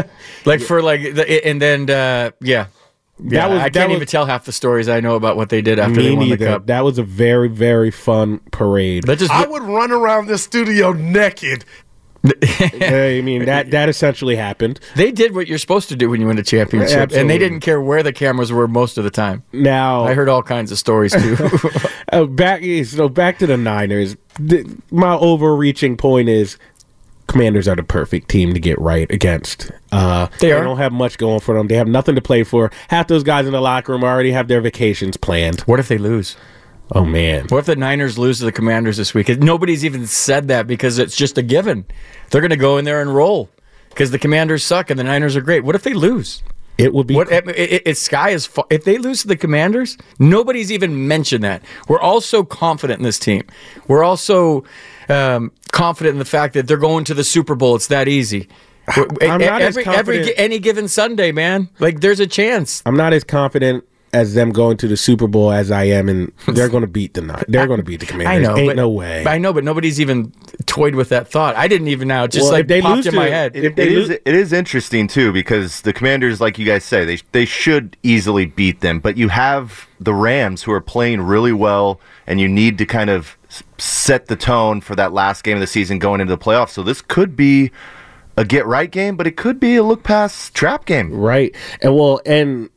like for like, the, and then uh, yeah. Yeah, was- I can't was- even tell half the stories I know about what they did after they Me won the cup. That was a very very fun parade. That just I would run around the studio naked. I mean that that essentially happened. They did what you're supposed to do when you win a championship, and they didn't care where the cameras were most of the time. Now I heard all kinds of stories too. Uh, back so back to the Niners. The, my overreaching point is Commanders are the perfect team to get right against. Uh, They are. don't have much going for them. They have nothing to play for. Half those guys in the locker room already have their vacations planned. what if they lose? Oh man, What if the Niners lose to the Commanders this week? Nobody's even said that because it's just a given. They're going to go in there and roll because the Commanders suck and the Niners are great. What if they lose? it would be. What it, it, it- sky is fa- if they lose to the Commanders, nobody's even mentioned that. We're all so confident in this team. We're also um, confident in the fact that they're going to the Super Bowl. It's that easy. I'm not as every, every any given Sunday, man. Like there's a chance. I'm not as confident as them going to the Super Bowl as I am, and they're going to beat the Ni- They're going to beat the Commanders. I know, Ain't but, no way. I know, but nobody's even toyed with that thought. I didn't even now. It Just Well, like they popped lose in to- my head. if It, they it is, it is interesting too because the Commanders, like you guys say, they they should easily beat them, but you have the Rams who are playing really well, and you need to kind of s- set the tone for that last game of the season going into the playoffs. So this could be a get right game, but it could be a look past trap game. Right. And well, and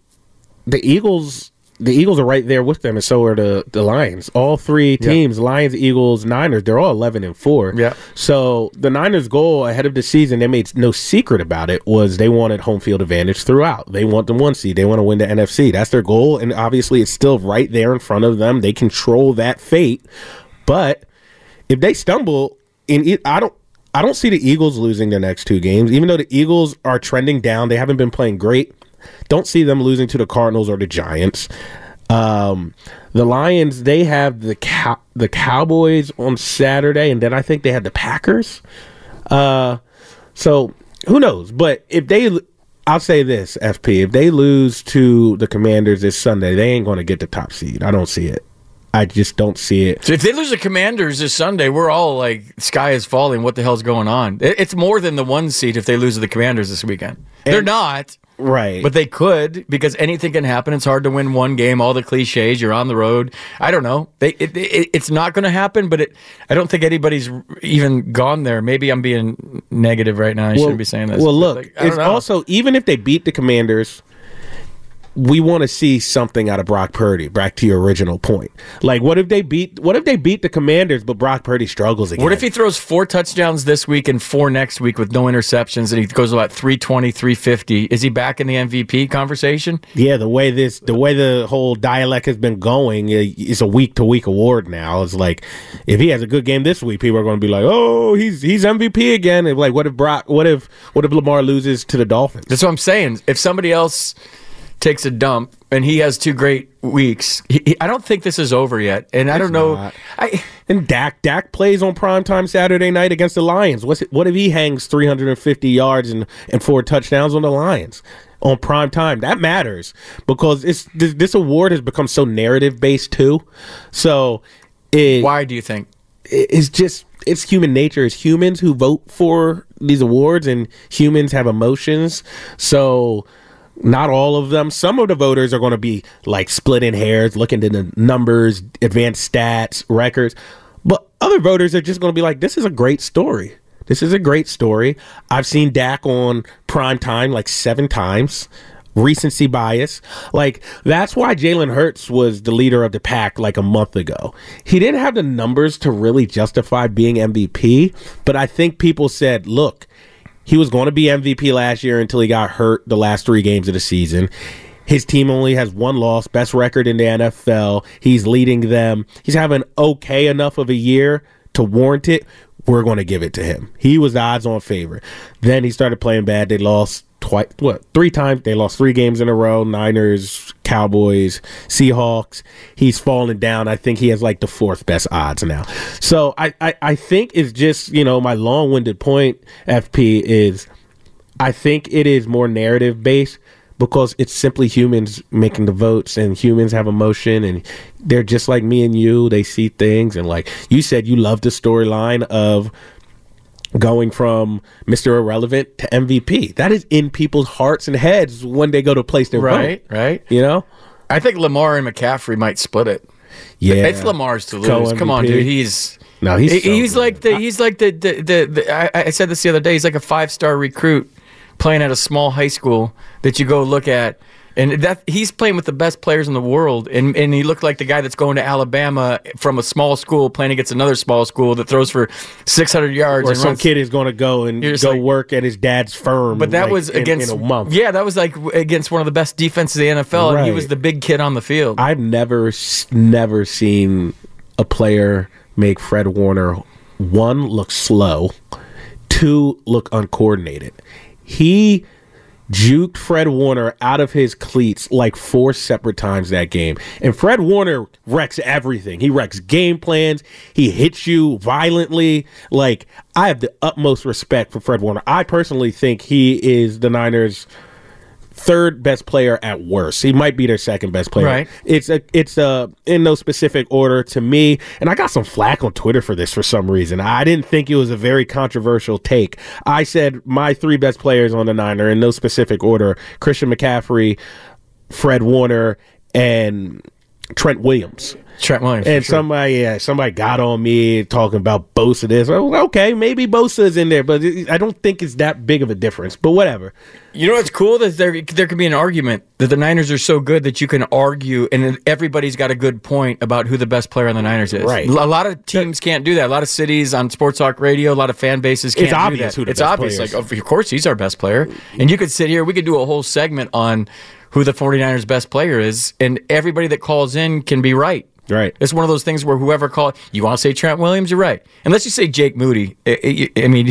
the Eagles, the Eagles are right there with them, and so are the the Lions. All three Yeah. teams, Lions, Eagles, Niners, they're all eleven and four. Yeah. So the Niners' goal ahead of the season, they made no secret about it, was they wanted home field advantage throughout. They want the one seed. They want to win the NFC. That's their goal, and obviously, it's still right there in front of them. They control that fate, but if they stumble in, I don't. I don't see the Eagles losing their next two games, even though the Eagles are trending down. They haven't been playing great. Don't see them losing to the Cardinals or the Giants. Um, the Lions they have the cow- the Cowboys on Saturday, and then I think they had the Packers. Uh, so who knows? But if they, I'll say this, FP, if they lose to the Commanders this Sunday, they ain't going to get the top seed. I don't see it. I just don't see it. So if they lose the Commanders this Sunday, we're all like, sky is falling. What the hell's going on? It's more than the one seed if they lose the Commanders this weekend. They're not. Right. But they could because anything can happen. It's hard to win one game. All the cliches. You're on the road. I don't know. They it, it, it's not going to happen. But it, I don't think anybody's even gone there. Maybe I'm being negative right now. I shouldn't be saying this. Well, look, like, it's know. also even if they beat the Commanders, we want to see something out of Brock Purdy. Back to your original point. Like, what if they beat? What if they beat the Commanders, but Brock Purdy struggles again? What if he throws four touchdowns this week and four next week with no interceptions and he goes about 320, 350? Is he back in the MVP conversation? Yeah, the way this, the way the whole dialect has been going, i- it's a week to week award now. It's like if he has a good game this week, people are going to be like, "Oh, he's he's MVP again." And like, what if Brock? What if what if Lamar loses to the Dolphins? That's what I'm saying. If somebody else takes a dump and he has two great weeks, he, he- I don't think this is over yet. And I don't know. not. and Dak Dak plays on primetime Saturday night against the Lions. What's it, what if he hangs 350 yards and, and four touchdowns on the Lions on prime time? That matters because it's this, this award has become so narrative based too. So it, why do you think? It's just it's human nature. It's humans who vote for these awards, and humans have emotions. So not all of them. Some of the voters are going to be like splitting hairs, looking at the numbers, advanced stats, records. But other voters are just going to be like, this is a great story. This is a great story. I've seen Dak on prime time like seven times. Recency bias. Like, that's why Jalen Hurts was the leader of the pack like a month ago. He didn't have the numbers to really justify being MVP, but I think people said, look, he was going to be MVP last year until he got hurt the last three games of the season. His team only has one loss, best record in the NFL. He's leading them. He's having okay enough of a year to warrant it. We're going to give it to him. He was the odds on favorite. Then he started playing bad. They lost twice, what, three times. They lost three games in a row Niners, Cowboys, Seahawks. He's falling down. I think he has like the fourth best odds now. So I, I, I think it's just, you know, my long winded point, FP, is I think it is more narrative based because it's simply humans making the votes and humans have emotion and they're just like me and you. They see things and like you said, you love the storyline of going from Mr. Irrelevant to MVP. That is in people's hearts and heads when they go to place their Right, vote. right. You know? I think Lamar and McCaffrey might split it. Yeah. it's Lamar's to lose. Co-MVP. Come on, dude. He's No, he's so he's like the he's like the the, the, the I, I said this the other day. He's like a five star recruit playing at a small high school that you go look at. And that he's playing with the best players in the world, and, and he looked like the guy that's going to Alabama from a small school playing against another small school that throws for 600 yards. Or and some runs- kid is going to go and go like- work at his dad's firm. But that like, was against in a month. Yeah, that was like against one of the best defenses in the NFL, and he was the big kid on the field. I've never never seen a player make Fred Warner one look slow, two look uncoordinated. He juked Fred Warner out of his cleats like four separate times that game. And Fred Warner wrecks everything. He wrecks game plans. He hits you violently. Like I have the utmost respect for Fred Warner. I personally think he is the Niners third best player at worst. He might be their second best player. Right. It's a it's a in no specific order to me. And I got some flack on Twitter for this for some reason. I didn't think it was a very controversial take. I said my three best players on the Niner in no specific order: Christian McCaffrey, Fred Warner, and Trent Williams. Trent Williams. And sure. somebody, yeah, somebody got on me talking about Bosa. This, okay, maybe Bosa is in there, but it- I don't think it's that big of a difference. But whatever. You know what's cool? That there there could be an argument that the Niners are so good that you can argue, and everybody's got a good point about who the best player on the Niners is. Right. A lot of teams can't do that. A lot of cities on Sports Talk Radio, a lot of fan bases can't It's do obvious that. who the it's best obvious. Like, of course, he's our best player. And you could sit here. We could do a whole segment on who the 49ers best player is, and everybody that calls in can be right. Right. It's one of those things where whoever call you want to say Trent Williams, you're right. Unless you say Jake Moody, eh, eh, I, I- I mean,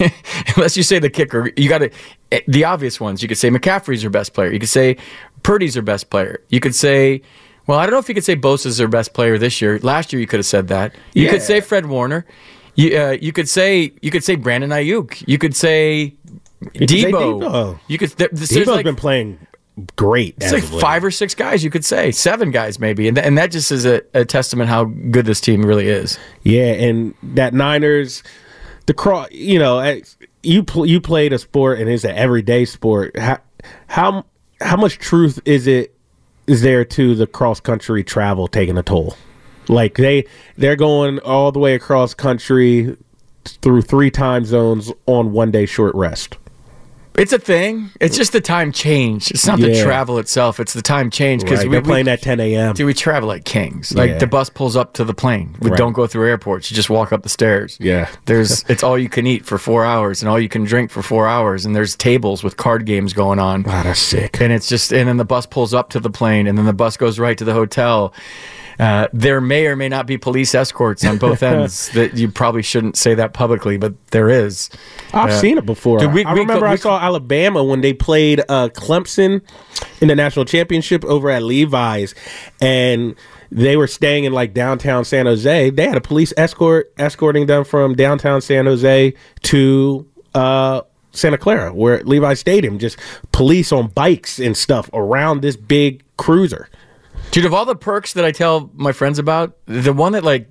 unless you say the kicker, you got to eh, the obvious ones. You could say McCaffrey's your best player. You could say Purdy's your best player. You could say, well, I don't know if you could say Bosa's their best player this year. Last year, you could have said that. You could say Fred Warner. You, uh, you could say you could say Brandon Aiyuk. You could say You could say Deebo. Deebo. You could. There, Deebo's like, been playing great. it's like five or six guys you could say, seven guys maybe, and, th- and that just is a, a testament how good this team really is. Yeah, and that Niners, the cross, you know, eh, you pl- you played a sport and it's an everyday sport. How how how much truth is it is there to the cross country travel taking a toll? Like they they're going all the way across country through three time zones on one day short rest. It's a thing. It's just the time change. It's not the travel itself. It's the time change because Right, we, they're playing we, at 10 a.m. Dude, we travel like kings. Like Yeah. the bus pulls up to the plane. We Right. don't go through airports. You just walk up the stairs. Yeah. There's it's all you can eat for four hours and all you can drink for four hours. And there's tables with card games going on. Wow, that's sick. And it's just and then the bus pulls up to the plane and then the bus goes right to the hotel. Uh, there may or may not be police escorts on both ends. that you probably shouldn't say that publicly, but there is. I've Uh, seen it before. dude, we- I we- remember we- I saw Alabama when they played uh, Clemson in the national championship over at Levi's, and they were staying in like downtown San Jose. They had a police escort escorting them from downtown San Jose to uh, Santa Clara, where Levi's Stadium, just police on bikes and stuff around this big cruiser. Dude, of all the perks that I tell my friends about, the one that like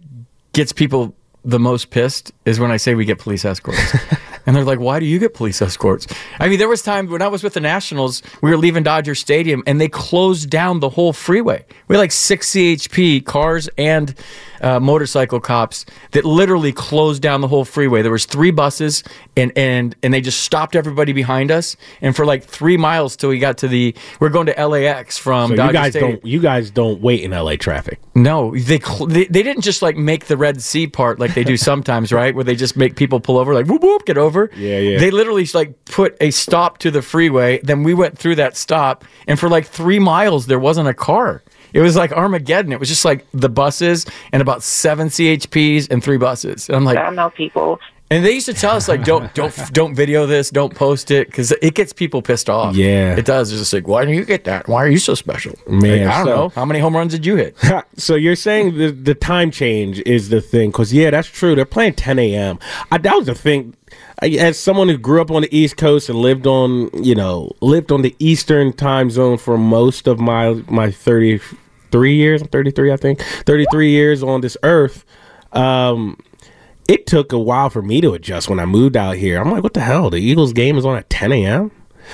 gets people the most pissed is when I say we get police escorts. and they're like, "Why do you get police escorts?" I mean, there was time when I was with the Nationals, we were leaving Dodger Stadium and they closed down the whole freeway. We had like 6 CHP cars and uh, motorcycle cops that literally closed down the whole freeway. There was three buses and and and they just stopped everybody behind us and for like 3 miles till we got to the we're going to LAX from So Dodger you guys Stadium. don't you guys don't wait in LA traffic. No, they, cl- they they didn't just like make the Red Sea part like they do sometimes, right? Where they just make people pull over, like whoop whoop, get over. Yeah, yeah. They literally like put a stop to the freeway. Then we went through that stop, and for like three miles there wasn't a car. It was like Armageddon. It was just like the buses and about seven CHPs and three buses. And I'm like, I know people. and they used to tell us like, don't don't don't video this, don't post it, because it gets people pissed off. Yeah. it does. It's just like, why do you get that? Why are you so special? Man, Like, I don't so- know. How many home runs did you hit? so you're saying the the time change is the thing? Because yeah, that's true. They're playing 10 a.m. I, that was the thing. I, as someone who grew up on the East Coast and lived on, you know, lived on the Eastern time zone for most of my my 33 years. I'm 33, I think. 33 years on this earth. Um, it took a while for me to adjust when I moved out here. I'm like, what the hell? The Eagles game is on at 10 a.m.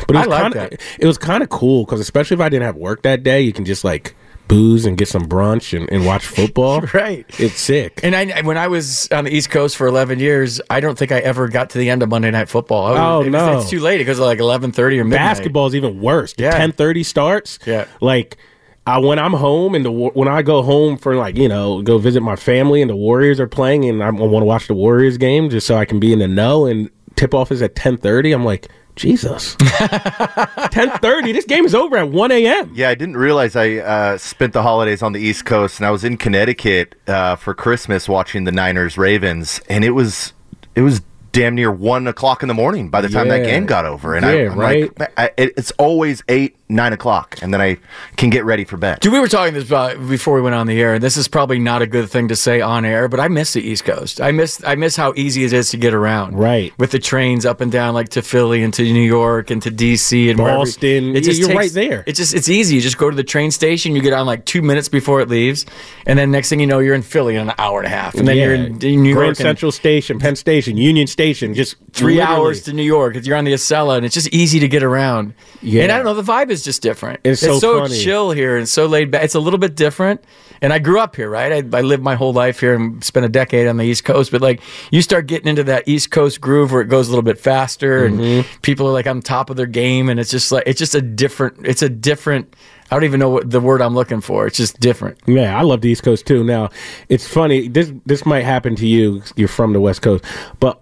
But it was like kind of it was kind of cool because especially if I didn't have work that day, you can just like booze and get some brunch and, and watch football. right. It's sick. And I, when I was on the East Coast for 11 years, I don't think I ever got to the end of Monday Night Football. Was- Oh, it was- no. It's too late. It goes to like 11:30 or midnight. Basketball is even worse. The Yeah. 10:30 starts. Yeah. Like I, when I'm home and the when I go home for like you know go visit my family and the Warriors are playing and I want to watch the Warriors game just so I can be in the know and tip off is at 10:30. I'm like Jesus. 10:30. This game is over at 1 a.m. Yeah, I didn't realize I uh, spent the holidays on the East Coast, and I was in Connecticut uh, for Christmas watching the Niners Ravens, and it was it was damn near one o'clock in the morning by the time that game got over, and Yeah, I, I'm right. like, I, it's always eight nine o'clock, and then I can get ready for bed. Dude, we were talking this about before we went on the air, and this is probably not a good thing to say on air, but I miss the East Coast. I miss I miss how easy it is to get around. Right. With the trains up and down like to Philly and to New York and to DC and wherever- Boston. It just You're takes- right there. It just it's easy. You just go to the train station, you get on like 2 minutes before it leaves, and then next thing you know you're in Philly in an hour and a half. And then you're in, in New York Grand and- Central Station, Penn Station, Union Station, just three literally- hours to New York. If you're on the Acela, and it's just easy to get around. Yeah. and I don't know, the vibe is just different. It's so funny. chill here and so laid back. It's a little bit different. And I grew up here, right? I, I lived my whole life here and spent a decade on the East Coast. But like, you start getting into that East Coast groove where it goes a little bit faster, and Mm-hmm. people are like on top of their game, and it's just like it's just a different. It's a different. I don't even know what the word I'm looking for. It's just different. Yeah, I love the East Coast too. Now, it's funny. This this might happen to you. You're from the West Coast, but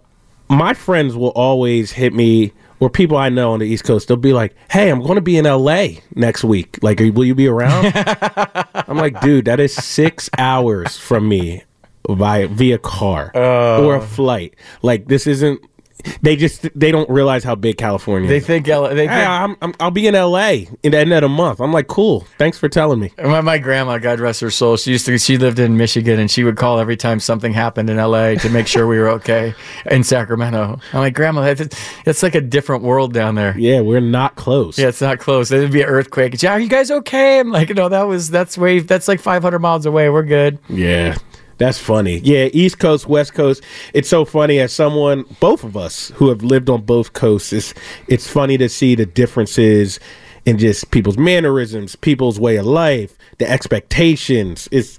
my friends will always hit me or people I know on the East Coast, they'll be like, "Hey, I'm going to be in LA next week. Like, are, will you be around?" I'm like, "Dude, that is six hours from me via via car Uh. or a flight. Like, this isn't." They just they don't realize how big California They is. think L- they Hey, think- I'm, I'm, I'll be in LA in the end of the month. I'm like, cool. Thanks for telling me. My, my grandma, God rest her soul, she used to. She lived in Michigan, and she would call every time something happened in L.A. to make sure we were okay in Sacramento. I'm like, Grandma, that's, it's like a different world down there. Yeah, we're not close. Yeah, it's not close. It'd be an earthquake. Yeah, are you guys okay? I'm like, no, that was that's way that's like 500 miles away. We're good. Yeah. That's funny. Yeah, East Coast, West Coast. It's so funny as someone, both of us who have lived on both coasts, it's, it's funny to see the differences in just people's mannerisms, people's way of life, the expectations. It's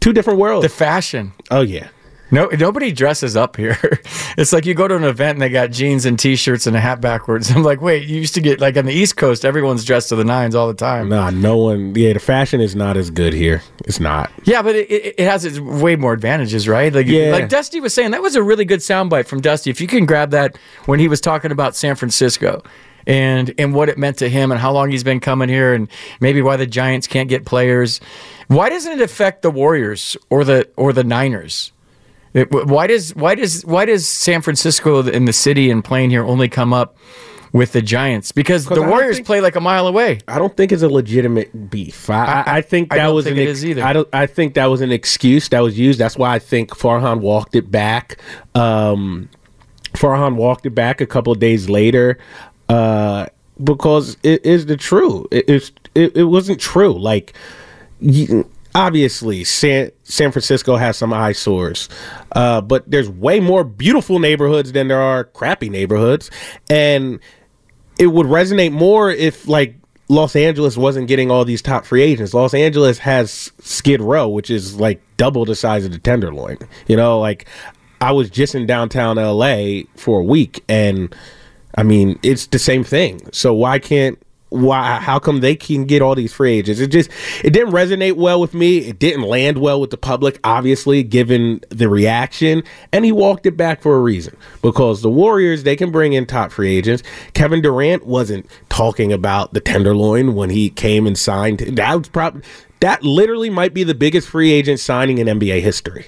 two different worlds. The fashion. Oh, yeah. No, nobody dresses up here. It's like you go to an event and they got jeans and t-shirts and a hat backwards. I'm like, wait, you used to get like on the East Coast, everyone's dressed to the nines all the time. Nah, no one. Yeah, the fashion is not as good here. It's not. Yeah, but it, it, it has its way more advantages, right? Like, Yeah. like Dusty was saying, that was a really good soundbite from Dusty. If you can grab that when he was talking about San Francisco and and what it meant to him and how long he's been coming here and maybe why the Giants can't get players. Why doesn't it affect the Warriors or the or the Niners? It, why does why does why does San Francisco and the city and playing here only come up with the Giants? because the Warriors think- play like a mile away. I don't think it's a legitimate beef. I, I, I think I that don't was think an ex- either. I don't. I think that was an excuse that was used. That's why I think Farhan walked it back. Um, Farhan walked it back a couple of days later uh, because it is the true. It, it's it, it wasn't true. Like you, obviously, San San Francisco has some eyesores, uh, but there's way more beautiful neighborhoods than there are crappy neighborhoods, and it would resonate more if like Los Angeles wasn't getting all these top free agents. Los Angeles has Skid Row, which is like double the size of the Tenderloin. You know, like I was just in downtown LA for a week and I mean, it's the same thing. So why can't why how come they can get all these free agents? It just it didn't resonate well with me. It didn't land well with the public, obviously, given the reaction. And he walked it back for a reason. Because the Warriors, they can bring in top free agents. Kevin Durant wasn't talking about the tenderloin when he came and signed. That was probably that literally might be the biggest free agent signing in NBA history.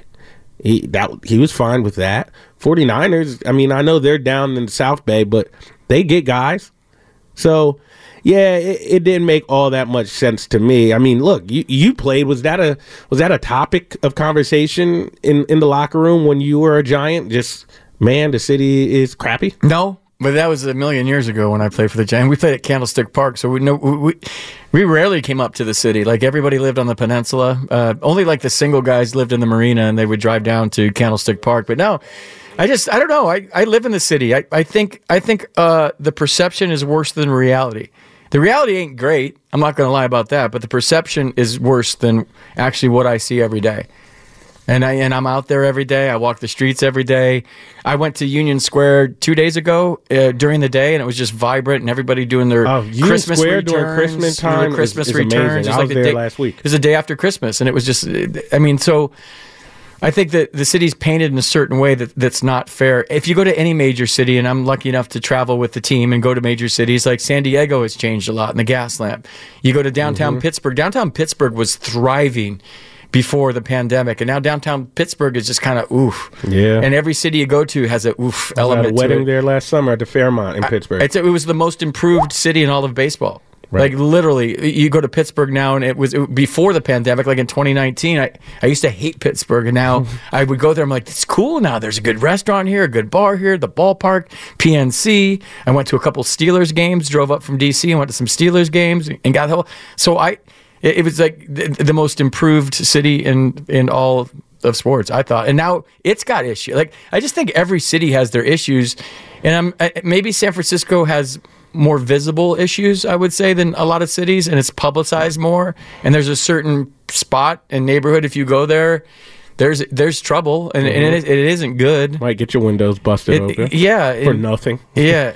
He that he was fine with that. 49ers, I mean, I know they're down in the South Bay, but they get guys. So, yeah, it, it didn't make all that much sense to me. I mean, look, you, you played. Was that a was that a topic of conversation in in the locker room when you were a Giant? Just man, the city is crappy. No, but that was a million years ago when I played for the Giants. We played at Candlestick Park, so we know we, we rarely came up to the city. Like everybody lived on the peninsula. Uh, only like the single guys lived in the marina, and they would drive down to Candlestick Park. But no, I just I don't know. I, I live in the city. I, I think I think uh, the perception is worse than reality. The reality ain't great. I'm not going to lie about that. But the perception is worse than actually what I see every day. And I and I'm out there every day. I walk the streets every day. I went to Union Square two days ago uh, during the day, and it was just vibrant, and everybody doing their Oh, Christmas Square returns, during Christmas time is- Christmas is returns. amazing. It's I was the there day, last week. It was the day after Christmas, and it was just. I mean, so I think that the city's painted in a certain way that that's not fair. If you go to any major city, and I'm lucky enough to travel with the team and go to major cities, like San Diego has changed a lot in the gas lamp. You go to downtown Mm-hmm. Pittsburgh. Downtown Pittsburgh was thriving before the pandemic, and now downtown Pittsburgh is just kind of oof. Yeah. And every city you go to has a oof I element at a wedding there last summer at the Fairmont in Pittsburgh. It's, it was the most improved city in all of baseball. Right. Like literally, you go to Pittsburgh now, and it was it, before the pandemic. Like in 2019, I, I used to hate Pittsburgh, and now I would go there. I'm like, it's cool now. There's a good restaurant here, a good bar here, the ballpark, PNC. I went to a couple Steelers games, drove up from DC, and went to some Steelers games, and got the whole. So I, it, it was like the, the most improved city in in all of sports. I thought, and now it's got issues. Like I just think every city has their issues, and I'm maybe San Francisco has more visible issues, I would say, than a lot of cities, and it's publicized more. And there's a certain spot and neighborhood if you go there there's there's trouble, and, and Mhm. it, it isn't good. Might get your windows busted It- open. yeah, for and- nothing. yeah,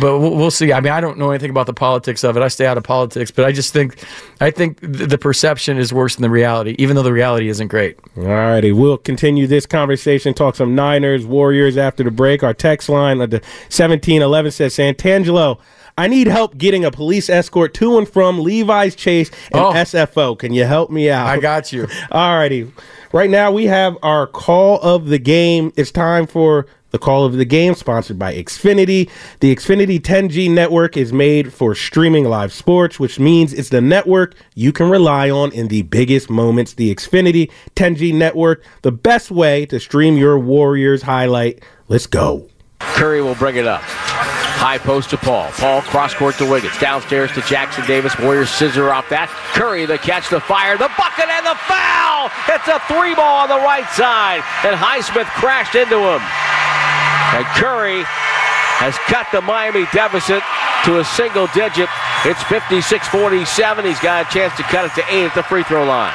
but we'll, we'll see. I mean, I don't know anything about the politics of it. I stay out of politics, but I just think, I think th- the perception is worse than the reality, even though the reality isn't great. All righty, we'll continue this conversation. Talk some Niners, Warriors after the break. Our text line at the seventeen eleven says Santangelo. I need help getting a police escort to and from Levi's Chase and Oh. SFO. Can you help me out? I got you. All righty. Right now we have our call of the game. It's time for the call of the game, sponsored by Xfinity. The Xfinity 10G network is made for streaming live sports, which means it's the network you can rely on in the biggest moments. The Xfinity 10G network, the best way to stream your Warriors highlight. Let's go. Curry will bring it up. High post to Paul. Paul cross court to Wiggins. Downstairs to Jackson Davis. Warriors scissor off that. Curry the catch, the fire, the bucket, and the foul. It's a three ball on the right side. And Highsmith crashed into him. And Curry has cut the Miami deficit to a single digit. It's 56 47. He's got a chance to cut it to eight at the free throw line.